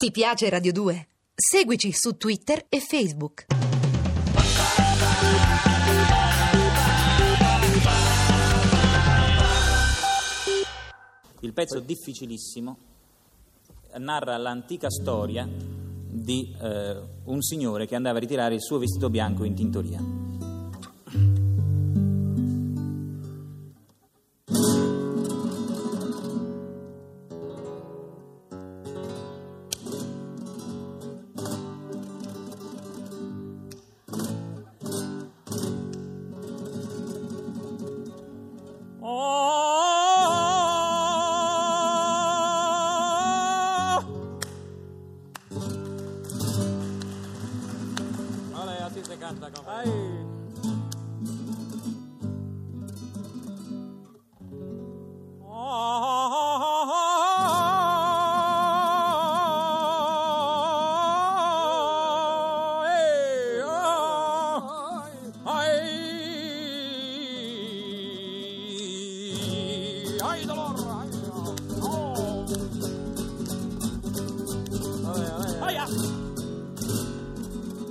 Ti piace Radio 2? Seguici su Twitter e Facebook. Il pezzo difficilissimo narra l'antica storia di eh, un signore che andava a ritirare il suo vestito bianco in tintoria.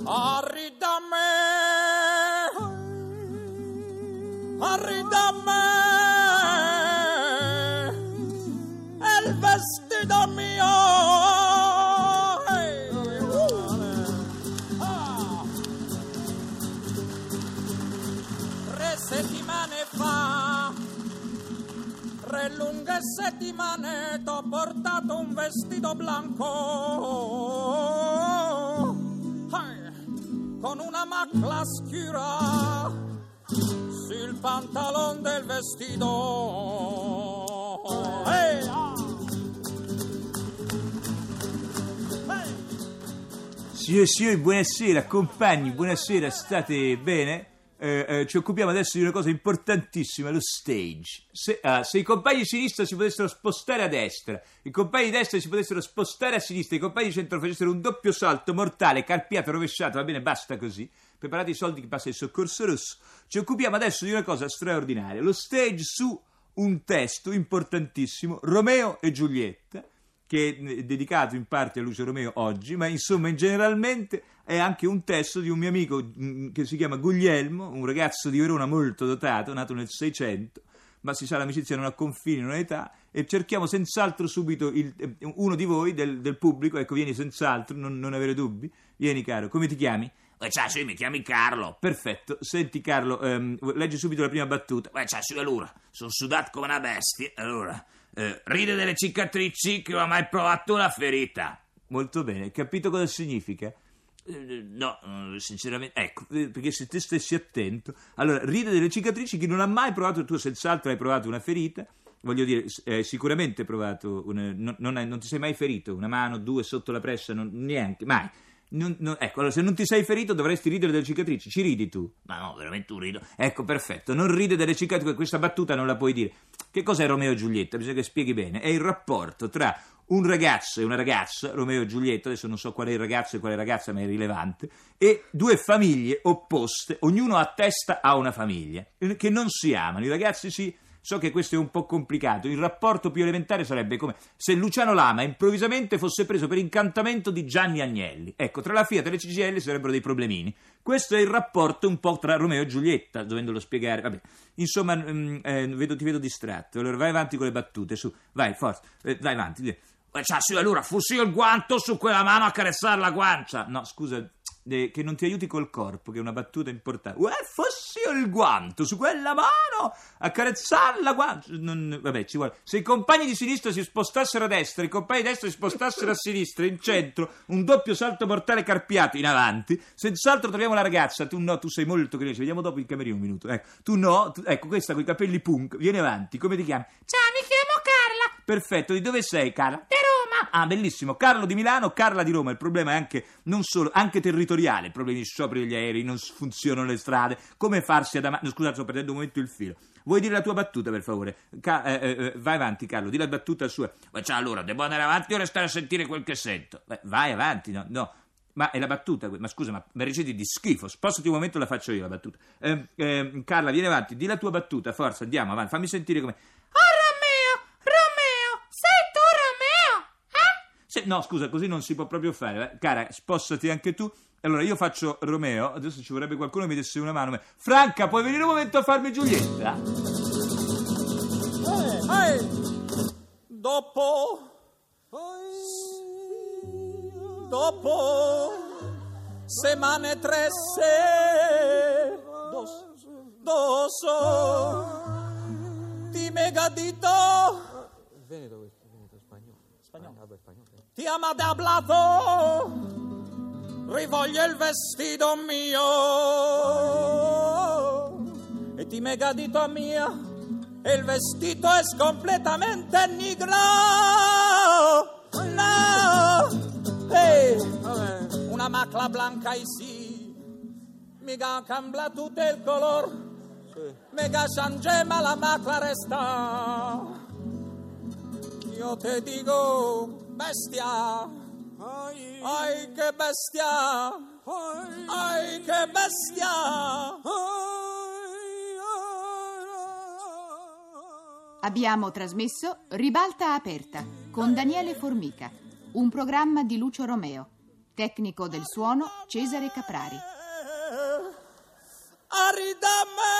Arrídame, arrídame el vestido mío. Tre lunghe settimane t'ho portato un vestito bianco. Con una macla scura sul pantalon del vestito. Hey, ah. Signore e signori, buonasera, compagni, buonasera, state bene? Eh, eh, ci occupiamo adesso di una cosa importantissima, lo stage. Se, ah, se i compagni di sinistra si potessero spostare a destra, i compagni di destra si potessero spostare a sinistra, i compagni di centro facessero un doppio salto mortale, carpiato, rovesciato, va bene, basta così. Preparate i soldi che passa il soccorso rosso. Ci occupiamo adesso di una cosa straordinaria, lo stage su un testo importantissimo, Romeo e Giulietta che è dedicato in parte a Lucio Romeo oggi, ma insomma in generalmente è anche un testo di un mio amico mm, che si chiama Guglielmo, un ragazzo di Verona molto dotato, nato nel 600, ma si sa l'amicizia non ha confini, non ha età, e cerchiamo senz'altro subito il- eh, uno di voi, del, del pubblico, ecco vieni senz'altro, non, non avere dubbi, vieni caro, come ti chiami? Eh, ciao, sì, mi chiami Carlo. Perfetto, senti Carlo, ehm, leggi subito la prima battuta. Beh, ciao, sì, allora, sono sudato come una bestia. Allora, eh, ride delle cicatrici che ho mai provato una ferita. Molto bene, capito cosa significa? Eh, no, eh, sinceramente, Ecco, eh, perché se te stessi attento. Allora, ride delle cicatrici, chi non ha mai provato, tu senz'altro hai provato una ferita, voglio dire, hai sicuramente provato, una- non, non hai- non ti sei mai ferito, una mano, due sotto la pressa, non- neanche, mai. Non- non- ecco, allora se non ti sei ferito dovresti ridere delle cicatrici, ci ridi tu. ma no, veramente un rido. Ecco, perfetto, non ride delle cicatrici, questa battuta non la puoi dire. Che cos'è Romeo e Giulietta? Bisogna che spieghi bene. È il rapporto tra un ragazzo e una ragazza, Romeo e Giulietta, adesso non so qual è il ragazzo e qual è la ragazza, ma è rilevante, e due famiglie opposte, ognuno a testa ha una famiglia, che non si amano. I ragazzi si... So che questo è un po' complicato. Il rapporto più elementare sarebbe come se Luciano Lama improvvisamente fosse preso per incantamento di Gianni Agnelli. Ecco, tra la Fiat e le CGL sarebbero dei problemini. Questo è il rapporto un po' tra Romeo e Giulietta, dovendolo spiegare. Vabbè, insomma, mm, eh, vedo- ti vedo distratto. Allora vai avanti con le battute, su, vai, forza, eh, vai avanti. Eh, ciao, sì, allora, io il guanto su quella mano a carezzare la guancia. No, scusa, eh, che non ti aiuti col corpo, che è una battuta importante. Uè, fossi io il guanto su quella mano a carezzare la guancia. Non- vabbè, ci vuole. Se i compagni di sinistra si spostassero a destra, i compagni di destra si spostassero a sinistra, in centro, un doppio salto mortale carpiato in avanti, senz'altro troviamo la ragazza. Tu no, tu sei molto carino. Ci vediamo dopo in camerino un minuto. Ecco, tu no, tu- ecco questa con i capelli punk, vieni avanti. Come ti chiami? Ciao, mi chiamo Carla, Perfetto, di dove sei, da Roma. Ah, bellissimo. Carlo di Milano, Carla di Roma. Il problema è anche non solo, anche territoriale. Problemi di scioperi degli aerei, non funzionano le strade. Come farsi ad amare? Scusate, sto perdendo un momento il filo. Vuoi dire la tua battuta, per favore? Ca- eh, eh, eh, vai avanti, Carlo, di la battuta sua. Beh, ciao, allora, devo andare avanti o restare a sentire quel che sento? Beh, vai avanti, no, no. Ma è la battuta, ma scusa, ma reciti di schifo. Spostati un momento, la faccio io la battuta. Eh, Carla, vieni avanti, di la tua battuta, forza, andiamo avanti, fammi sentire come. Oh, Romeo, Romeo, sei tu Romeo? Eh? Se- no, scusa, così non si può proprio fare. Cara, spostati anche tu. Allora, io faccio Romeo, adesso ci vorrebbe qualcuno che mi desse una mano. Franca, puoi venire un momento a farmi Giulietta? Eh, eh. Dopo. Dopo. Semane tre se. Dos. Doso. Ti megadito. Ti ama de hablato. Rivoglio il vestito mio. E ti megadito a mia. E il vestito es completamente negro. No. Hey. Una macla blanca y sí. Miga cambia tutto il color. Mega change ma la macla resta. Io te digo, bestia. Ay, che bestia. Ay, che bestia. Abbiamo trasmesso Ribalta aperta con Daniele Formica, un programma di Lucio Romeo, tecnico del suono Cesare Caprari. Aridame.